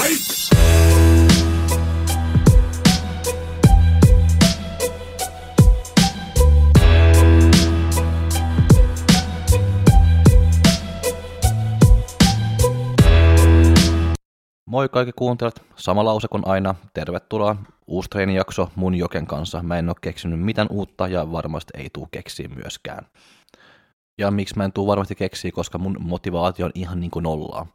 Moi kaikki kuuntelijat, sama lause kuin aina, tervetuloa, uusi treenijakso mun Joken kanssa. Mä en ole keksinyt mitään uutta ja varmasti ei tuu keksiä myöskään. Ja miksi mä en tuu varmasti keksiä, koska mun motivaatio on ihan niin kuin nollaa.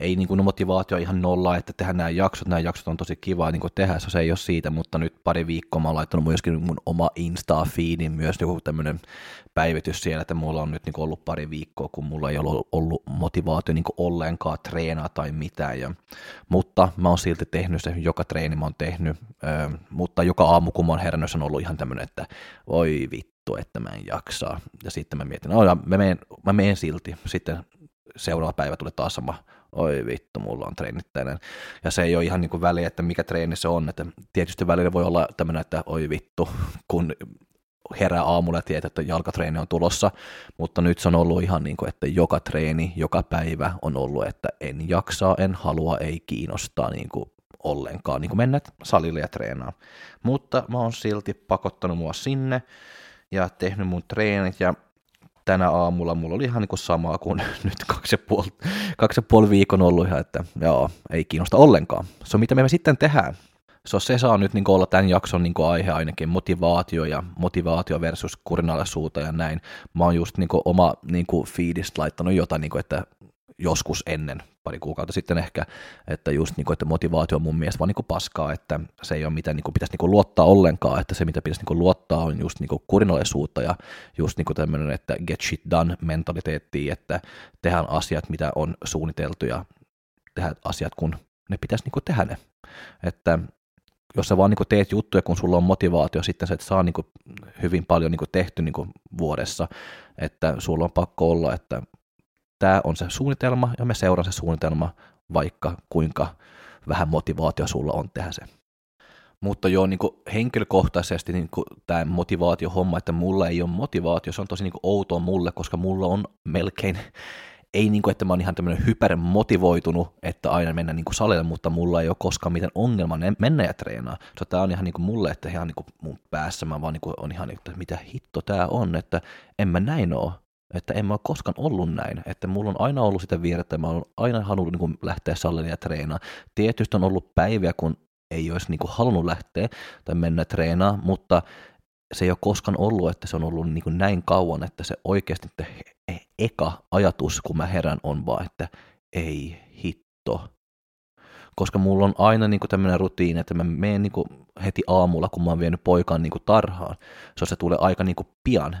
Ei niin kuin motivaatio ihan nollaa, että tehdään nämä jaksot, nämä jaksot on tosi kiva niin kuin tehdä, se ei ole siitä, mutta nyt pari viikkoa mä oon laittanut myöskin mun oma Insta-feedin myös joku tämmöinen päivitys siellä, että mulla on nyt niin kuin ollut pari viikkoa, kun mulla ei ollut, ollut motivaatio niin kuin ollenkaan treenaa tai mitään, ja, mutta mä oon silti tehnyt se, joka treeni mä oon tehnyt, ö, mutta joka aamu kun mä oon herännyt, se on ollut ihan tämmöinen, että voi vittu, vittu, että mä en jaksaa. Ja sitten mä mietin, no mä menen, mä menen silti. Sitten seuraava päivä tulee taas sama, oi vittu, mulla on treenit tänään. Ja se ei ole ihan niin kuin väliä, että mikä treeni se on. Että tietysti välillä voi olla tämmöinen, että oi vittu, kun herää aamulla ja tietää, että jalkatreeni on tulossa, mutta nyt se on ollut ihan niin kuin, että joka treeni, joka päivä on ollut, että en jaksaa, en halua, ei kiinnostaa niin kuin ollenkaan niin kuin mennä salille ja treenaa. Mutta mä oon silti pakottanut mua sinne, ja tehnyt mun treenit ja tänä aamulla mulla oli ihan niin kuin samaa kuin nyt kaksi ja, puoli, kaksi ja puoli viikon ollut ihan, että joo, ei kiinnosta ollenkaan. Se on mitä me sitten tehdään. Se, on, se saa nyt niin olla tämän jakson niin aihe ainakin, motivaatio ja motivaatio versus kurinalaisuutta ja näin. Mä oon just niin oma niin feedistä laittanut jotain, niin kuin, että joskus ennen, pari kuukautta sitten ehkä, että just niin kuin, että motivaatio on mun mielestä vaan niin kuin paskaa, että se ei ole mitä niin kuin pitäisi niin kuin luottaa ollenkaan, että se mitä pitäisi niin kuin luottaa on just niin kuin kurinalaisuutta ja just niin kuin tämmöinen, että get shit done mentaliteetti, että tehdään asiat, mitä on suunniteltu ja tehdään asiat, kun ne pitäisi niin kuin tehdä ne. Että jos sä vaan niin teet juttuja, kun sulla on motivaatio, sitten sä et saa niin hyvin paljon niin tehty niin vuodessa, että sulla on pakko olla, että tämä on se suunnitelma ja me seuraan se suunnitelma, vaikka kuinka vähän motivaatio sulla on tehdä se. Mutta joo, niin kuin henkilökohtaisesti niin kuin tämä motivaatiohomma, että mulla ei ole motivaatio, se on tosi niin kuin outoa mulle, koska mulla on melkein, ei niin kuin, että mä oon ihan tämmöinen hypermotivoitunut, että aina mennä niin kuin salille, mutta mulla ei ole koskaan mitään ongelma mennä ja treenaa. So, tämä on ihan niin kuin mulle, että ihan niin kuin mun päässä mä vaan niin kuin on ihan, niin että mitä hitto tämä on, että en mä näin oo että en mä ole koskaan ollut näin, että mulla on aina ollut sitä vierettä, mä oon aina halunnut niin kuin lähteä salille ja treenaa. Tietysti on ollut päiviä, kun ei olisi niin kuin halunnut lähteä tai mennä treenaa, mutta se ei ole koskaan ollut, että se on ollut niin kuin näin kauan, että se oikeasti että eka ajatus, kun mä herän, on vaan, että ei hitto. Koska mulla on aina niin tämmöinen rutiini, että mä menen niin heti aamulla, kun mä oon vienyt poikaan niin tarhaan. Se, se tulee aika niin pian,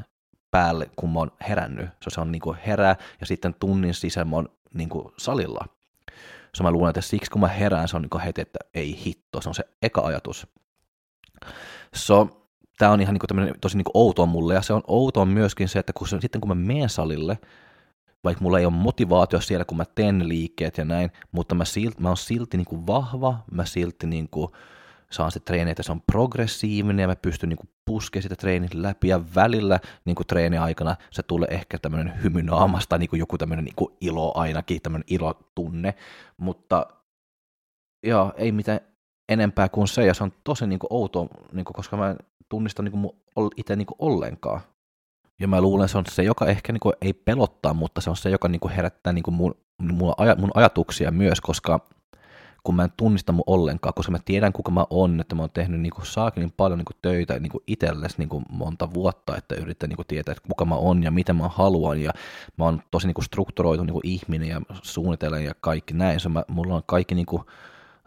päälle, kun mä oon herännyt. Se, on niin kuin herää ja sitten tunnin sisään mä oon niin kuin salilla. Se mä luulen, että siksi kun mä herään, se on niin heti, että ei hitto, se on se eka ajatus. So, tämä on ihan niin tosi niin outoa mulle, ja se on outoa myöskin se, että kun se, sitten kun mä menen salille, vaikka mulla ei ole motivaatio siellä, kun mä teen liikkeet ja näin, mutta mä, silti, mä oon silti niin kuin vahva, mä silti niin kuin, saan se treeni, että se on progressiivinen ja mä pystyn niin puskemaan sitä treenit läpi ja välillä niin treeni aikana se tulee ehkä tämmöinen hymy naamasta, niin joku tämmöinen niin ilo ainakin, tämmöinen ilotunne, mutta joo, ei mitään enempää kuin se ja se on tosi niin outo, niin kuin, koska mä en tunnista niin itse niin ollenkaan. Ja mä luulen, se on se, joka ehkä niin kuin ei pelottaa, mutta se on se, joka niin kuin herättää niin kuin mun, mun, mun ajatuksia myös, koska kun mä en tunnista mun ollenkaan, koska mä tiedän kuka mä oon, että mä oon tehnyt niin kuin saakin paljon niin kuin töitä niin kuin itsellesi niin kuin monta vuotta, että yritän niin kuin tietää, että kuka mä oon ja mitä mä haluan ja mä oon tosi niin kuin strukturoitu niin kuin ihminen ja suunnitellen ja kaikki näin, so mä, mulla on kaikki niin kuin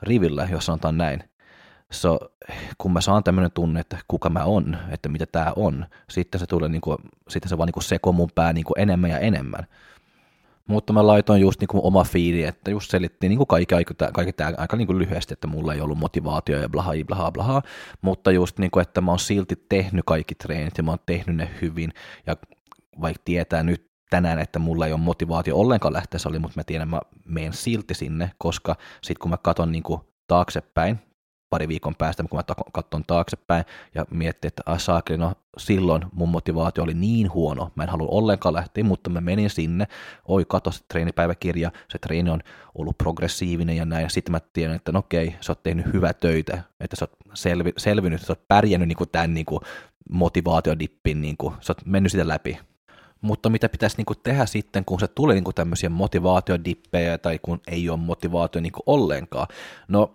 rivillä, jos sanotaan näin. So, kun mä saan tämmöinen tunne, että kuka mä on, että mitä tää on, sitten se tulee, niin kuin, sitten se vaan niin kuin seko mun pää niin kuin enemmän ja enemmän. Mutta mä laitoin just niin kuin oma fiili, että just selittiin niin kuin kaikki, kaikki, tämä aika niin kuin lyhyesti, että mulla ei ollut motivaatio ja blaha, blaha, blaha, mutta just niin kuin, että mä oon silti tehnyt kaikki treenit ja mä oon tehnyt ne hyvin. Ja vaikka tietää nyt tänään, että mulla ei ole motivaatio ollenkaan lähteä saliin, mutta mä tiedän, mä menen silti sinne, koska sitten kun mä katson niin kuin taaksepäin, pari viikon päästä, kun mä katson taaksepäin ja miettii, että saakeli, no silloin mun motivaatio oli niin huono, mä en halua ollenkaan lähteä, mutta mä menin sinne, oi kato se treenipäiväkirja, se treeni on ollut progressiivinen ja näin, ja sitten mä tiedän, että no okei, sä oot tehnyt hyvää töitä, että sä oot selvi, selvinnyt, sä oot pärjännyt niin kuin tämän niin kuin motivaatiodippin, niin kuin, sä oot mennyt sitä läpi, mutta mitä pitäisi niin tehdä sitten, kun se tulee niin tämmöisiä motivaatiodippejä tai kun ei ole motivaatio niin ollenkaan? No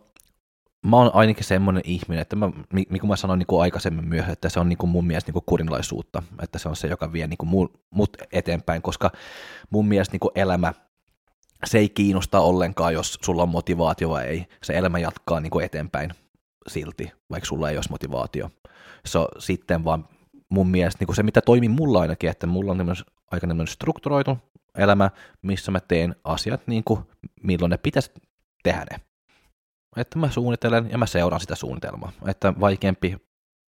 mä oon ainakin semmoinen ihminen, että mä, niin kuin mä sanoin niin kuin aikaisemmin myös, että se on niin kuin mun mielestä niin kuin kurinlaisuutta, että se on se, joka vie niin kuin mut eteenpäin, koska mun mielestä niin kuin elämä, se ei kiinnosta ollenkaan, jos sulla on motivaatio vai ei. Se elämä jatkaa niin kuin eteenpäin silti, vaikka sulla ei olisi motivaatio. Se on sitten vaan mun mielestä niin kuin se, mitä toimii mulla ainakin, että mulla on aika strukturoitu elämä, missä mä teen asiat niin kuin milloin ne pitäisi tehdä ne että mä suunnittelen ja mä seuraan sitä suunnitelmaa. Että vaikeampi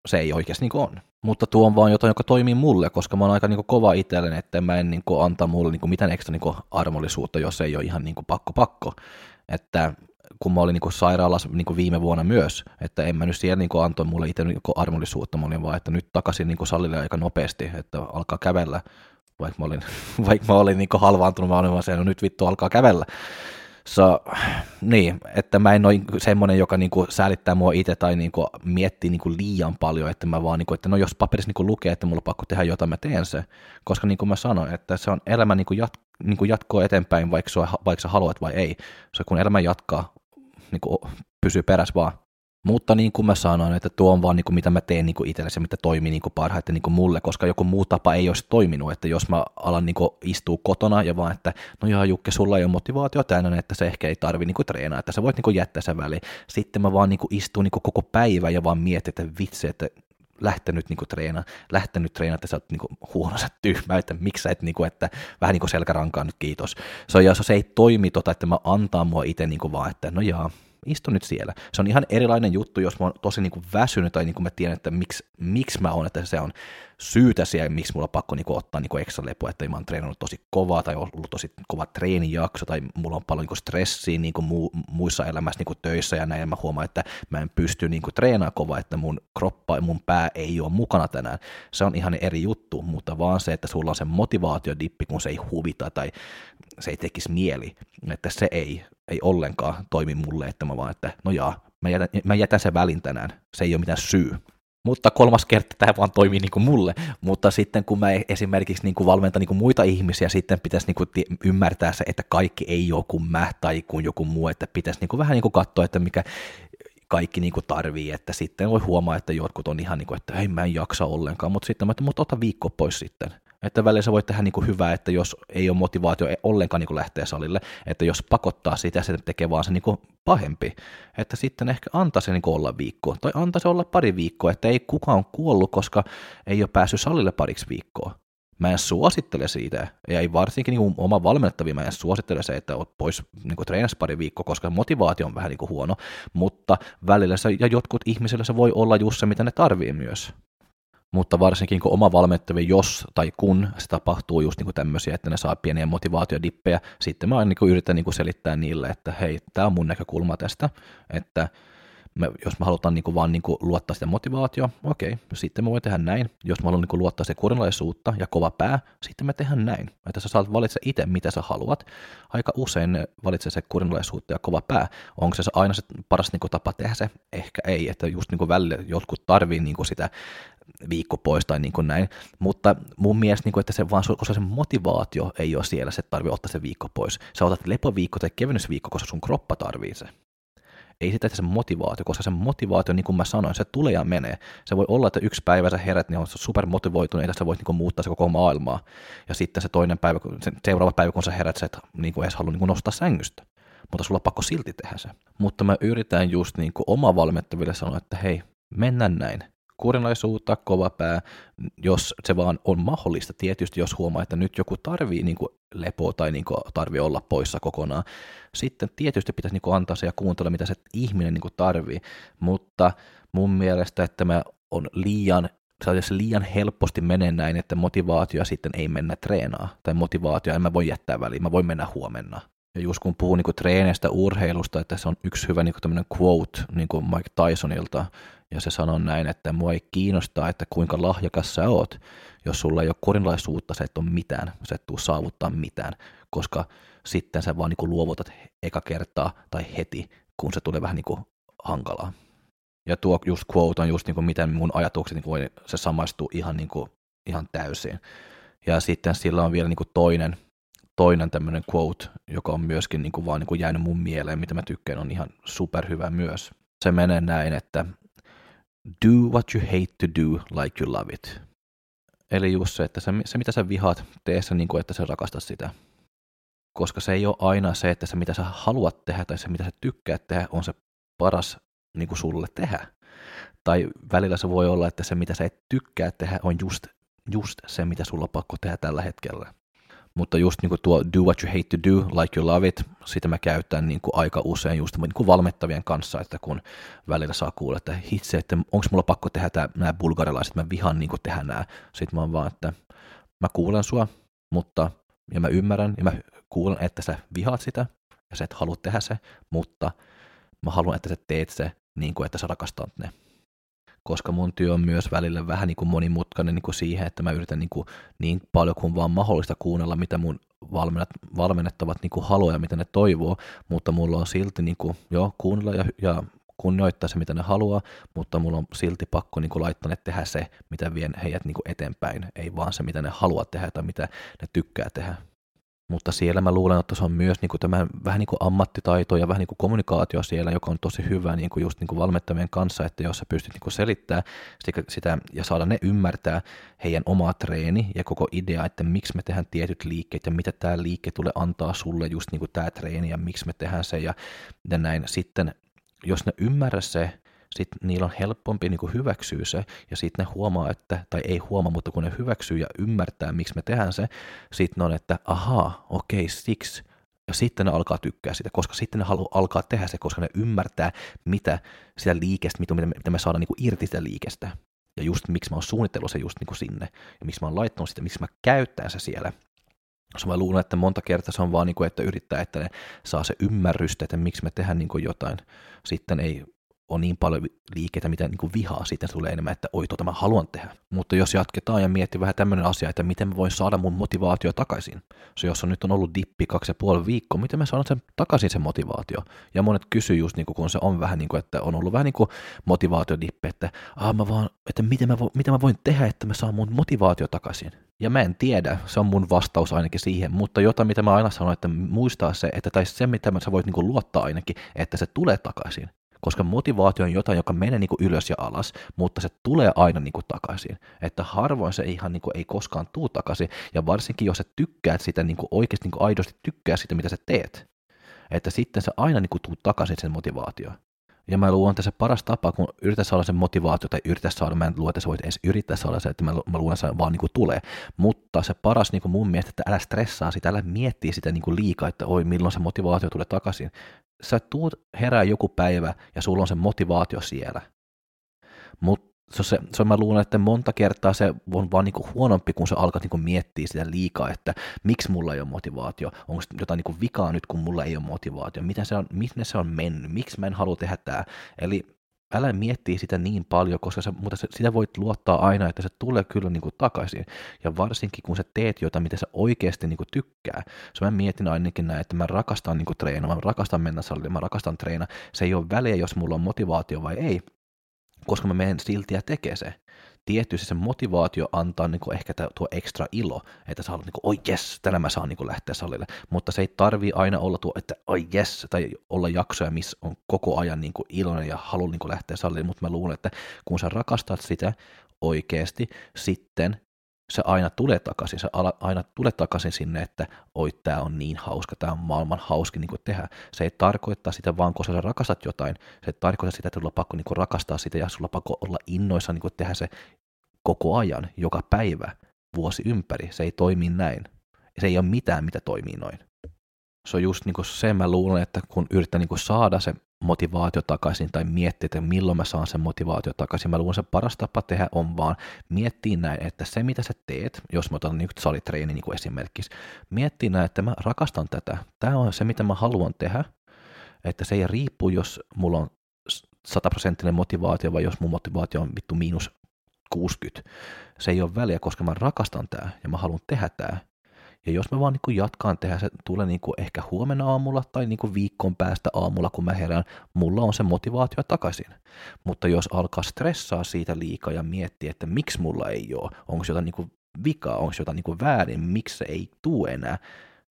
se ei oikeasti niin on. Mutta tuo on vaan jotain, joka toimii mulle, koska mä oon aika niin kova itselleni, että mä en niin antaa mulle niin mitään ekstra niin armollisuutta, jos ei ole ihan niin pakko pakko. Että kun mä olin niin sairaalassa niin viime vuonna myös, että en mä nyt siellä niin antoi mulle itse niin armollisuutta, mä olin vaan, että nyt takaisin niin salille aika nopeasti, että alkaa kävellä, vaikka mä olin, vaikka mä olin niin halvaantunut, mä olin vaan se, no nyt vittu alkaa kävellä. So, niin, että mä en ole semmoinen, joka niinku säälittää mua itse tai niinku miettii niinku liian paljon, että mä vaan, niinku, että no jos paperissa niinku lukee, että mulla on pakko tehdä jotain, mä teen se. Koska niin kuin mä sanoin, että se on elämä niinku jat, niinku jatkoo eteenpäin, vaikka, sua, vaikka sä haluat vai ei. Se kun elämä jatkaa, niinku pysyy perässä vaan. Mutta niin kuin mä sanoin, että tuo on vaan niin kuin mitä mä teen niin kuin itsellesi, mitä toimii niin kuin parhaiten niin kuin mulle, koska joku muu tapa ei olisi toiminut, että jos mä alan niin kuin istua kotona ja vaan, että no joo Jukke, sulla ei ole motivaatio tänään, että se ehkä ei tarvi niin kuin treenaa, että sä voit niin kuin jättää sen väliin. Sitten mä vaan niin kuin istun niin kuin koko päivä ja vaan mietin, että vitsi, että lähtenyt niinku treena, lähtenyt treena, että sä oot niinku huono, sä tyhmä, että miksi sä et niinku, että vähän niinku selkärankaan nyt kiitos. Se, on, se ei toimi tota, että mä antaa mua itse niinku vaan, että no jaa, istu nyt siellä. Se on ihan erilainen juttu, jos mä oon tosi niin kuin väsynyt tai niin kuin mä tiedän, että miksi, miksi mä oon, että se on syytä siellä, miksi mulla on pakko niin kuin, ottaa niin ekstra lepoa, että mä oon treenannut tosi kovaa tai ollut tosi kova treenijakso tai mulla on paljon niin stressiä niin kuin mu, muissa elämässä niin kuin töissä ja näin ja mä huomaan, että mä en pysty niin kuin treenaamaan kovaa, että mun kroppa ja mun pää ei ole mukana tänään. Se on ihan eri juttu, mutta vaan se, että sulla on se motivaatiodippi, kun se ei huvita tai se ei tekisi mieli, että se ei, ei ollenkaan toimi mulle, että mä vaan, että no jaa, mä jätän, mä jätän sen välin tänään, se ei ole mitään syy. Mutta kolmas kerta tämä vaan toimii niin kuin mulle, mutta sitten kun mä esimerkiksi niin kuin valmentan niin kuin muita ihmisiä, sitten pitäisi niin kuin ymmärtää se, että kaikki ei ole kuin mä tai kuin joku muu, että pitäisi niin kuin vähän niin kuin katsoa, että mikä kaikki niin kuin tarvii, että sitten voi huomaa, että jotkut on ihan niin kuin, että hei mä en jaksa ollenkaan, mutta sitten mä että mutta ota viikko pois sitten, että välillä sä voit tehdä niin kuin hyvää, että jos ei ole motivaatio ollenkaan niin kuin lähteä salille, että jos pakottaa sitä, se tekee vaan se niin kuin pahempi. Että sitten ehkä antaa se niin kuin olla viikko, tai antaa se olla pari viikkoa, että ei kukaan kuollut, koska ei ole päässyt salille pariksi viikkoa. Mä en suosittele siitä, ja ei varsinkin niin oma valmennettavia, mä en suosittele se, että oot pois niin treenassa pari viikkoa, koska motivaatio on vähän niin kuin huono, mutta välillä se, ja jotkut ihmisillä se voi olla just se, mitä ne tarvii myös mutta varsinkin kun oma valmennettavia, jos tai kun se tapahtuu just niin kuin tämmöisiä, että ne saa pieniä motivaatiodippejä, sitten mä niin kuin yritän niin kuin selittää niille, että hei, tämä on mun näkökulma tästä, että me, jos me halutaan niin kuin vaan niin kuin luottaa sitä motivaatio, okei, sitten me voi tehdä näin. Jos mä haluan niin kuin luottaa se kurinalaisuutta ja kova pää, sitten me tehdään näin. Että sä saat valitse itse, mitä sä haluat. Aika usein valitse se kurinalaisuutta ja kova pää. Onko se aina se paras niin kuin tapa tehdä se? Ehkä ei, että just niin kuin välillä jotkut tarvii niin kuin sitä viikko pois tai niin kuin näin, mutta mun mielestä, niin kuin, että se vaan, koska se motivaatio ei ole siellä, se tarvii ottaa se viikko pois. Sä otat lepoviikko tai kevennysviikko, koska sun kroppa tarvii se ei sitä se motivaatio, koska se motivaatio, niin kuin mä sanoin, se tulee ja menee. Se voi olla, että yksi päivä sä herät, niin on supermotivoitunut, että sä voit niin muuttaa se koko maailmaa. Ja sitten se toinen päivä, se seuraava päivä, kun sä herät, sä et niin kuin edes halua niin nostaa sängystä. Mutta sulla on pakko silti tehdä se. Mutta mä yritän just niin kuin oma valmettaville sanoa, että hei, mennään näin kurinalaisuutta, kova pää, jos se vaan on mahdollista. Tietysti jos huomaa, että nyt joku tarvii niin kuin lepoa tai niin kuin tarvii olla poissa kokonaan, sitten tietysti pitäisi niin kuin antaa se ja kuuntella, mitä se ihminen niin kuin tarvii. Mutta mun mielestä, että mä on liian se liian helposti menee näin, että motivaatio sitten ei mennä treenaa, tai motivaatio en mä voi jättää väliin, mä voin mennä huomenna. Ja just kun puhuu niin treeneistä urheilusta, että se on yksi hyvä niin tämmöinen quote niin Mike Tysonilta, ja se sanoo näin, että mua ei kiinnostaa, että kuinka lahjakas sä oot, jos sulla ei ole korinlaisuutta, sä et ole mitään, sä et tule saavuttaa mitään, koska sitten sä vaan niin kuin luovutat eka kertaa tai heti, kun se tulee vähän niin kuin hankalaa. Ja tuo just quote on just niin kuin miten mun ajatukset, niin kuin se samaistuu ihan, niin kuin, ihan täysin. Ja sitten sillä on vielä niin kuin toinen, toinen tämmöinen quote, joka on myöskin niin kuin vaan niin kuin jäänyt mun mieleen, mitä mä tykkään, on ihan superhyvä myös. Se menee näin, että do what you hate to do like you love it. Eli just se, että se, se mitä sä vihaat, tee se niin kuin, että sä rakastat sitä. Koska se ei ole aina se, että se mitä sä haluat tehdä tai se mitä sä tykkäät tehdä on se paras niin kuin sulle tehdä. Tai välillä se voi olla, että se mitä sä et tykkää tehdä on just, just se, mitä sulla on pakko tehdä tällä hetkellä. Mutta just niin kuin tuo do what you hate to do, like you love it, sitä mä käytän niin kuin aika usein just niin kuin valmettavien kanssa, että kun välillä saa kuulla, että hitse, että onko mulla pakko tehdä tämä, nämä bulgarilaiset, mä vihan niin kuin tehdä nämä. Sitten mä oon vaan, että mä kuulen sua, mutta ja mä ymmärrän ja mä kuulen, että sä vihaat sitä ja sä et halua tehdä se, mutta mä haluan, että sä teet se niin kuin, että sä rakastat ne koska mun työ on myös välillä vähän niin kuin monimutkainen niin kuin siihen, että mä yritän niin, kuin niin paljon kuin vaan mahdollista kuunnella, mitä mun valmennat, valmennettavat niin kuin haluaa ja mitä ne toivoo, mutta mulla on silti niin kuin, jo kuunnella ja, ja kunnioittaa se, mitä ne haluaa, mutta mulla on silti pakko niin kuin laittaa ne tehdä se, mitä vien heidät niin kuin eteenpäin, ei vaan se, mitä ne haluaa tehdä tai mitä ne tykkää tehdä. Mutta siellä mä luulen, että se on myös niin kuin vähän niin kuin ammattitaito ja vähän niin kuin kommunikaatio siellä, joka on tosi hyvä niin kuin just niin kuin valmettamien kanssa, että jos sä pystyt niin kuin selittää sitä ja saada ne ymmärtää heidän omaa treeni ja koko idea, että miksi me tehdään tietyt liikkeet ja mitä tämä liike tulee antaa sulle just niin kuin tämä treeni ja miksi me tehdään se ja näin. Sitten jos ne ymmärrä se, sitten niillä on helpompi niin hyväksyä se, ja sitten ne huomaa, että, tai ei huomaa, mutta kun ne hyväksyy ja ymmärtää, miksi me tehdään se, sitten on, että ahaa, okei, siksi, ja sitten ne alkaa tykkää sitä, koska sitten ne haluaa alkaa tehdä se, koska ne ymmärtää, mitä sitä liikestä, mitä, mitä me saadaan niin kuin irti sitä liikestä. Ja just miksi mä oon suunnitellut se just niin kuin sinne, ja miksi mä oon laittanut sitä, miksi mä käytän se siellä. So mä luulen, että monta kertaa se on vaan, niin kuin, että yrittää, että ne saa se ymmärrystä, että miksi me tehdään niin kuin jotain. Sitten ei on niin paljon liikkeitä, mitä niin kuin vihaa, sitten tulee enemmän, että oi, tuota mä haluan tehdä. Mutta jos jatketaan ja miettii vähän tämmöinen asia, että miten mä voin saada mun motivaatio takaisin. Se jos on nyt on ollut dippi kaksi ja puoli viikkoa, miten mä saan sen takaisin sen motivaatio? Ja monet kysyy just niin kuin, kun se on vähän niin kuin, että on ollut vähän niin kuin motivaatiodippi, että, ah, mä vaan, että miten mä, vo, mitä mä voin tehdä, että mä saan mun motivaatio takaisin. Ja mä en tiedä, se on mun vastaus ainakin siihen, mutta jotain mitä mä aina sanon, että muistaa se, että tai se mitä sä voit niin kuin luottaa ainakin, että se tulee takaisin koska motivaatio on jotain, joka menee niin kuin ylös ja alas, mutta se tulee aina niin kuin takaisin. Että harvoin se ihan niin kuin ei koskaan tuu takaisin, ja varsinkin jos sä tykkäät sitä niin kuin oikeasti niin kuin aidosti tykkää sitä, mitä sä teet, että sitten se aina niin kuin tuu takaisin sen motivaatio. Ja mä että se paras tapa, kun yrität saada sen motivaatio tai yrität saada, mä en luulen, että sä voit edes yrittää saada se, että mä, mä että se vaan niin kuin tulee. Mutta se paras niin kuin mun mielestä, että älä stressaa sitä, älä miettiä sitä niin kuin liikaa, että oi milloin se motivaatio tulee takaisin. Sä tuut herää joku päivä ja sulla on se motivaatio siellä. Mutta se, se, se, mä luulen, että monta kertaa se on vaan niin huonompi, kun sä alkat niin miettiä sitä liikaa, että miksi mulla ei ole motivaatio, onko jotain niin vikaa nyt, kun mulla ei ole motivaatio, miten se on, miten se on mennyt, miksi mä en halua tehdä tämä. Eli älä miettiä sitä niin paljon, koska sä, mutta sitä voit luottaa aina, että se tulee kyllä niin kuin takaisin. Ja varsinkin kun sä teet jotain, mitä sä oikeasti niin kuin tykkää. Se mä mietin ainakin näin, että mä rakastan niin treenaa, mä rakastan mennä salille, mä rakastan treenaa. Se ei ole väliä, jos mulla on motivaatio vai ei koska mä menen silti ja tekee se. Tietysti se motivaatio antaa niin kuin ehkä tuo ekstra ilo, että sä haluat, niin kuin, oi jes, tänään mä saan niin kuin lähteä salille. Mutta se ei tarvii aina olla tuo, että oi jes, tai olla jaksoja, missä on koko ajan niin kuin iloinen ja haluan niin lähteä salille. Mutta mä luulen, että kun sä rakastat sitä oikeasti, sitten se aina tulee takaisin, se aina tulee takaisin sinne, että oi, tämä on niin hauska, tämä on maailman hauski niin tehdä. Se ei tarkoita sitä vaan, koska sä rakastat jotain, se ei tarkoita sitä, että sulla on pakko niin rakastaa sitä ja sulla on pakko olla innoissa niin tehdä se koko ajan, joka päivä, vuosi ympäri. Se ei toimi näin. Se ei ole mitään, mitä toimii noin. Se on just niin kuin se, mä luulen, että kun yrittää niin saada se motivaatio takaisin tai miettiä, että milloin mä saan sen motivaatio takaisin. Mä luulen, se paras tapa tehdä on vaan miettiä näin, että se mitä sä teet, jos mä otan nyt salitreeni niin kuin esimerkiksi, miettiä näin, että mä rakastan tätä. Tämä on se, mitä mä haluan tehdä, että se ei riippu, jos mulla on sataprosenttinen motivaatio vai jos mun motivaatio on vittu miinus 60. Se ei ole väliä, koska mä rakastan tämä ja mä haluan tehdä tämä. Ja jos mä vaan niin kuin jatkaan tehdä, se tulee niin kuin ehkä huomenna aamulla tai niin kuin viikon päästä aamulla, kun mä herään, mulla on se motivaatio takaisin. Mutta jos alkaa stressaa siitä liikaa ja miettiä, että miksi mulla ei ole, onko jotain niin kuin vikaa, onko jotain niin kuin väärin, miksi se ei tule enää,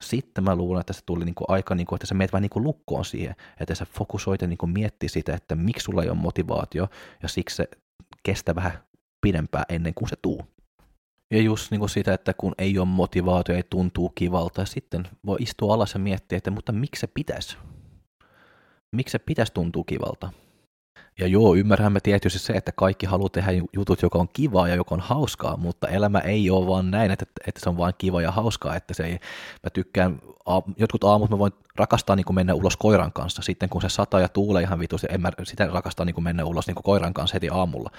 sitten mä luulen, että se tuli niin kuin aika, niin kuin, että sä meet vähän niin kuin lukkoon siihen, että sä fokusoit ja niin kuin miettii sitä, että miksi sulla ei ole motivaatio, ja siksi se kestää vähän pidempään ennen kuin se tuu. Ja just niin kuin sitä, että kun ei ole motivaatio, ei tuntuu kivalta, ja sitten voi istua alas ja miettiä, että mutta miksi se pitäisi? Miksi se pitäisi tuntua kivalta? Ja joo, ymmärrämme tietysti se, että kaikki haluaa tehdä jutut, joka on kivaa ja joka on hauskaa, mutta elämä ei ole vaan näin, että, että se on vain kiva ja hauskaa, että se ei, mä tykkään, jotkut aamut mä voin rakastaa niin kuin mennä ulos koiran kanssa, sitten kun se sataa ja tuulee ihan vitusti, en mä sitä rakastaa niin kuin mennä ulos niin kuin koiran kanssa heti aamulla.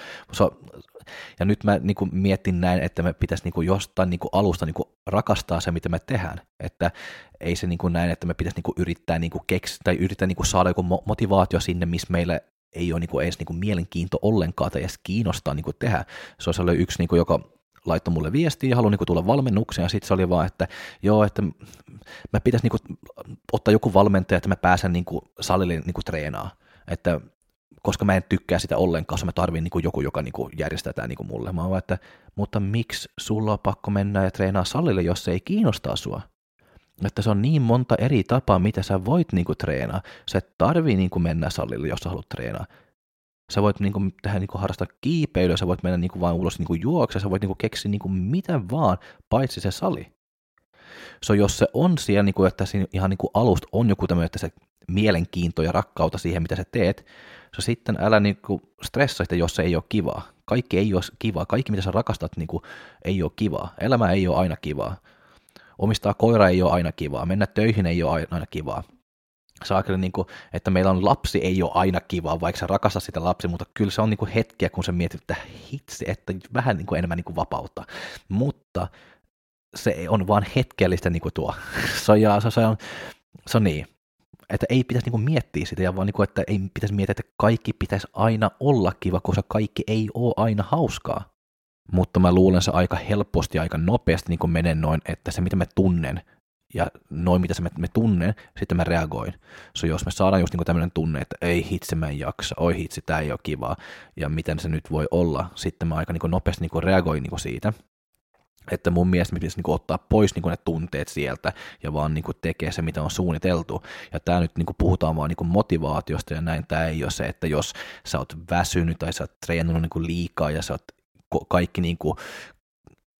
Ja nyt mä niin kuin mietin näin, että me pitäisi niin kuin jostain niin kuin alusta niin kuin rakastaa se, mitä me tehdään, että ei se niin kuin näin, että me pitäisi niin kuin yrittää niin kuin keksiä tai yrittää niin kuin saada joku motivaatio sinne, missä meille ei ole niin kuin edes niin kuin mielenkiinto ollenkaan tai edes kiinnostaa niin kuin tehdä. Se ollut yksi, niin kuin, joka laittoi mulle viestiä ja haluaa niin tulla valmennukseen, ja sitten se oli vaan, että joo, että mä pitäisi niin kuin, ottaa joku valmentaja, että mä pääsen niin kuin, salille niin kuin, treenaa, että koska mä en tykkää sitä ollenkaan, mä tarvin niin joku, joka niin kuin, järjestää tämä niin kuin mulle. Mä vaan, että mutta miksi sulla on pakko mennä ja treenaa salille, jos se ei kiinnostaa sua? Että se on niin monta eri tapaa, mitä sä voit niinku treenaa. Sä et tarvii niinku mennä salille, jos sä haluat treenaa. Sä voit niinku tehdä niinku harrastaa kiipeilyä, sä voit mennä niinku vaan ulos niinku juokse, sä voit niinku keksiä niinku mitä vaan, paitsi se sali. So jos se on siellä, niinku, että siinä ihan niinku alusta on joku tämmöinen, että se mielenkiinto ja rakkauta siihen, mitä sä teet, so sitten älä niinku stressaa sitä, jos se ei ole kivaa. Kaikki ei ole kivaa, kaikki mitä sä rakastat niinku, ei ole kivaa. Elämä ei ole aina kivaa omistaa koira ei ole aina kivaa, mennä töihin ei ole aina kivaa. Saakeli, niin kuin, että meillä on lapsi ei ole aina kivaa, vaikka sä rakastat sitä lapsi, mutta kyllä se on niin kuin hetkiä, kun sä mietit, että hitsi, että vähän niin kuin enemmän niin kuin vapautta. Mutta se on vaan hetkellistä niin kuin tuo. Se on, ja, se, on, se on niin, että ei pitäisi niin kuin miettiä sitä, ja vaan niin kuin, että ei pitäisi miettiä, että kaikki pitäisi aina olla kiva, koska kaikki ei ole aina hauskaa mutta mä luulen se aika helposti, aika nopeasti niin menen noin, että se mitä mä tunnen ja noin mitä se mä, mä tunnen, sitten mä reagoin. So jos me saadaan just niin tämmöinen tunne, että ei hitsi mä en jaksa, oi hitsi, tää ei ole kiva, ja miten se nyt voi olla, sitten mä aika niin nopeasti niin reagoin niin siitä, että mun mielestä me pitäisi niin ottaa pois niin ne tunteet sieltä ja vaan niin tekee se, mitä on suunniteltu. Ja tämä nyt niin puhutaan vaan niin motivaatiosta ja näin. Tämä ei ole se, että jos sä oot väsynyt tai sä oot treenannut niin liikaa ja sä oot kaikki niin kuin,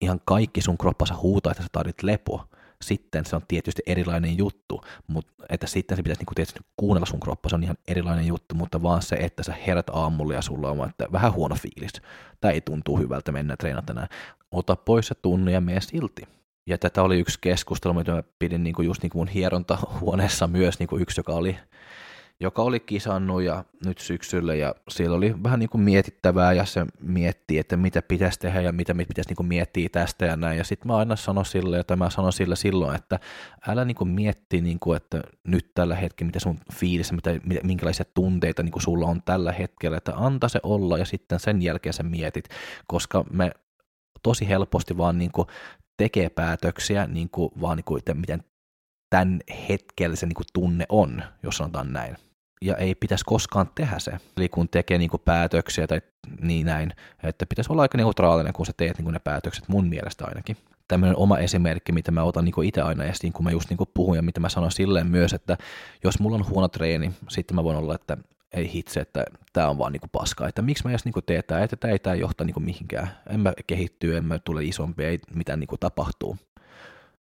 ihan kaikki sun kroppassa huutaa, että sä tarvit lepoa, sitten se on tietysti erilainen juttu, mutta että sitten se pitäisi niin kuin tietysti kuunnella sun kroppa, se on ihan erilainen juttu, mutta vaan se, että sä herät aamulla ja sulla on että vähän huono fiilis, tai ei tuntuu hyvältä mennä treenata tänään, ota pois se tunne ja mene silti. Ja tätä oli yksi keskustelu, mitä mä pidin niin kuin just niin kuin mun hierontahuoneessa myös niin kuin yksi, joka oli joka oli kisannut ja nyt syksyllä ja siellä oli vähän niin kuin mietittävää ja se miettii, että mitä pitäisi tehdä ja mitä pitäisi niin kuin miettiä tästä ja näin. Ja sitten mä aina sanon sille, ja mä sanon sille silloin, että älä niin kuin mietti, niin kuin, että nyt tällä hetkellä, mitä sun fiilissä, mitä, minkälaisia tunteita niin kuin sulla on tällä hetkellä, että anta se olla ja sitten sen jälkeen sä mietit, koska me tosi helposti vaan niin kuin tekee päätöksiä niin kuin vaan niin kuin, että miten tämän hetkellä se niin kuin tunne on, jos sanotaan näin ja ei pitäisi koskaan tehdä se. Eli kun tekee niin kuin päätöksiä tai niin näin, että pitäisi olla aika neutraalinen, kun sä teet niin kuin ne päätökset, mun mielestä ainakin. Tämmöinen oma esimerkki, mitä mä otan niin itse aina esiin, kun mä just niin kuin puhun ja mitä mä sanon silleen myös, että jos mulla on huono treeni, sitten mä voin olla, että ei hitse, että tämä on vaan niinku paska, että miksi mä edes niinku teen tämä, että tämä ei tämä johta niinku mihinkään, en mä kehittyä, en mä tule isompi, ei mitään niinku tapahtuu.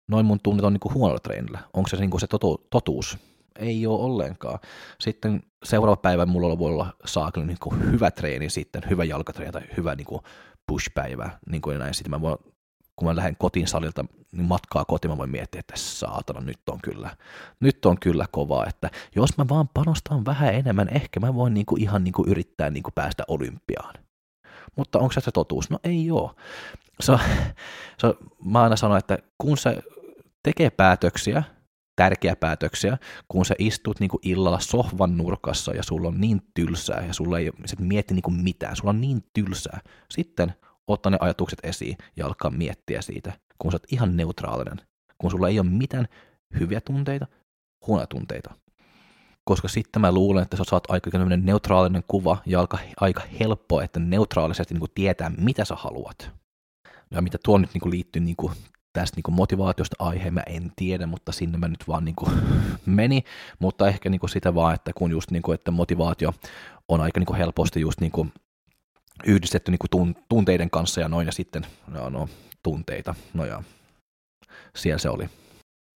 Noin mun tunnet on niinku huonolla treenillä. Onko se niinku se totu- totuus? ei ole ollenkaan. Sitten seuraava päivä mulla voi olla saakeli niin kuin hyvä treeni sitten, hyvä jalkatreeni tai hyvä niin kuin push-päivä, niin kuin näin. Sitten mä voin kun mä lähden kotiin salilta, niin matkaa kotiin mä voin miettiä, että saatana, nyt on kyllä, nyt on kyllä kovaa, että jos mä vaan panostan vähän enemmän, ehkä mä voin niinku ihan niinku yrittää niinku päästä olympiaan. Mutta onko se se totuus? No ei oo. Se, se, mä aina sanon, että kun se tekee päätöksiä, tärkeä päätöksiä, kun sä istut niin kuin illalla sohvan nurkassa ja sulla on niin tylsää ja sulla ei sä mieti niin kuin mitään, sulla on niin tylsää. Sitten ottaa ne ajatukset esiin ja alkaa miettiä siitä, kun sä oot ihan neutraalinen, kun sulla ei ole mitään hyviä tunteita, huonoja tunteita. Koska sitten mä luulen, että sä saat aika neutraalinen kuva ja aika, aika helppo, että neutraalisesti niin kuin tietää, mitä sä haluat. Ja mitä tuo nyt niin kuin liittyy niin kuin tästä niin kuin motivaatiosta aiheen mä en tiedä, mutta sinne mä nyt vaan niin kuin meni, mutta ehkä niin kuin sitä vaan, että kun just niin kuin, että motivaatio on aika niin kuin helposti just niin kuin yhdistetty niin kuin tunteiden kanssa ja noin, ja sitten no, no, tunteita, no ja siellä se oli.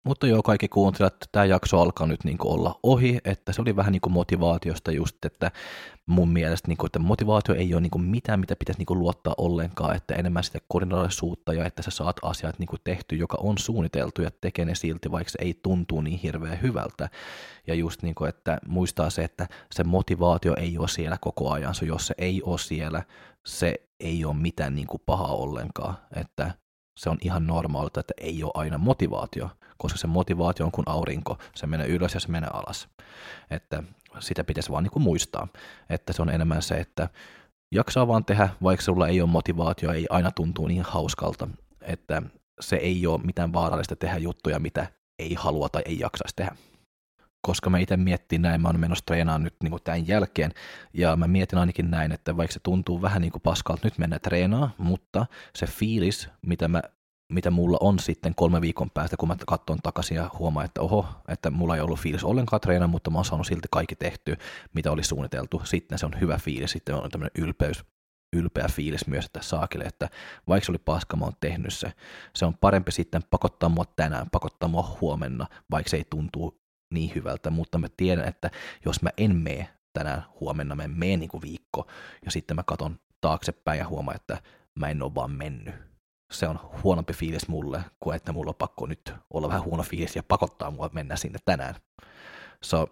Mutta joo, kaikki kuuntelijat, tämä jakso alkaa nyt niin olla ohi, että se oli vähän niin kuin motivaatiosta just, että mun mielestä, niin kuin, että motivaatio ei ole niin kuin mitään, mitä pitäisi niin kuin luottaa ollenkaan, että enemmän sitä koordinaalisuutta ja että sä saat asiat niin kuin tehty, joka on suunniteltu ja tekee ne silti, vaikka se ei tuntuu niin hirveän hyvältä. Ja just niin kuin, että muistaa se, että se motivaatio ei ole siellä koko ajan, so jos se ei ole siellä, se ei ole mitään niin kuin pahaa ollenkaan, että se on ihan normaalista, että ei ole aina motivaatio, koska se motivaatio on kuin aurinko, se menee ylös ja se menee alas. Että sitä pitäisi vaan niin kuin muistaa, että se on enemmän se, että jaksaa vaan tehdä, vaikka sulla ei ole motivaatio, ei aina tuntuu niin hauskalta, että se ei ole mitään vaarallista tehdä juttuja, mitä ei halua tai ei jaksaisi tehdä. Koska mä itse miettin näin, mä oon menossa treenaamaan nyt niin tämän jälkeen, ja mä mietin ainakin näin, että vaikka se tuntuu vähän niin kuin paskalta nyt mennä treenaa, mutta se fiilis, mitä mä mitä mulla on sitten kolme viikon päästä, kun mä katson takaisin ja huomaan, että oho, että mulla ei ollut fiilis ollenkaan treenaa, mutta mä oon saanut silti kaikki tehty, mitä oli suunniteltu. Sitten se on hyvä fiilis, sitten on tämmöinen ylpeys, ylpeä fiilis myös, että saakille, että vaikka se oli paska, mä oon tehnyt se. Se on parempi sitten pakottaa mua tänään, pakottaa mua huomenna, vaikka se ei tuntuu niin hyvältä, mutta mä tiedän, että jos mä en mene tänään huomenna, mä en mene niin kuin viikko, ja sitten mä katon taaksepäin ja huomaan, että mä en ole vaan mennyt se on huonompi fiilis mulle, kuin että mulla on pakko nyt olla vähän huono fiilis ja pakottaa mua mennä sinne tänään. So,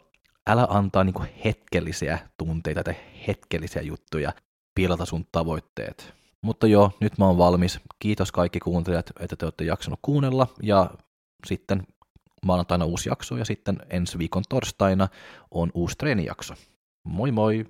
älä antaa niinku hetkellisiä tunteita tai hetkellisiä juttuja pilata sun tavoitteet. Mutta joo, nyt mä oon valmis. Kiitos kaikki kuuntelijat, että te olette jaksanut kuunnella ja sitten maanantaina uusi jakso ja sitten ensi viikon torstaina on uusi treenijakso. Moi moi!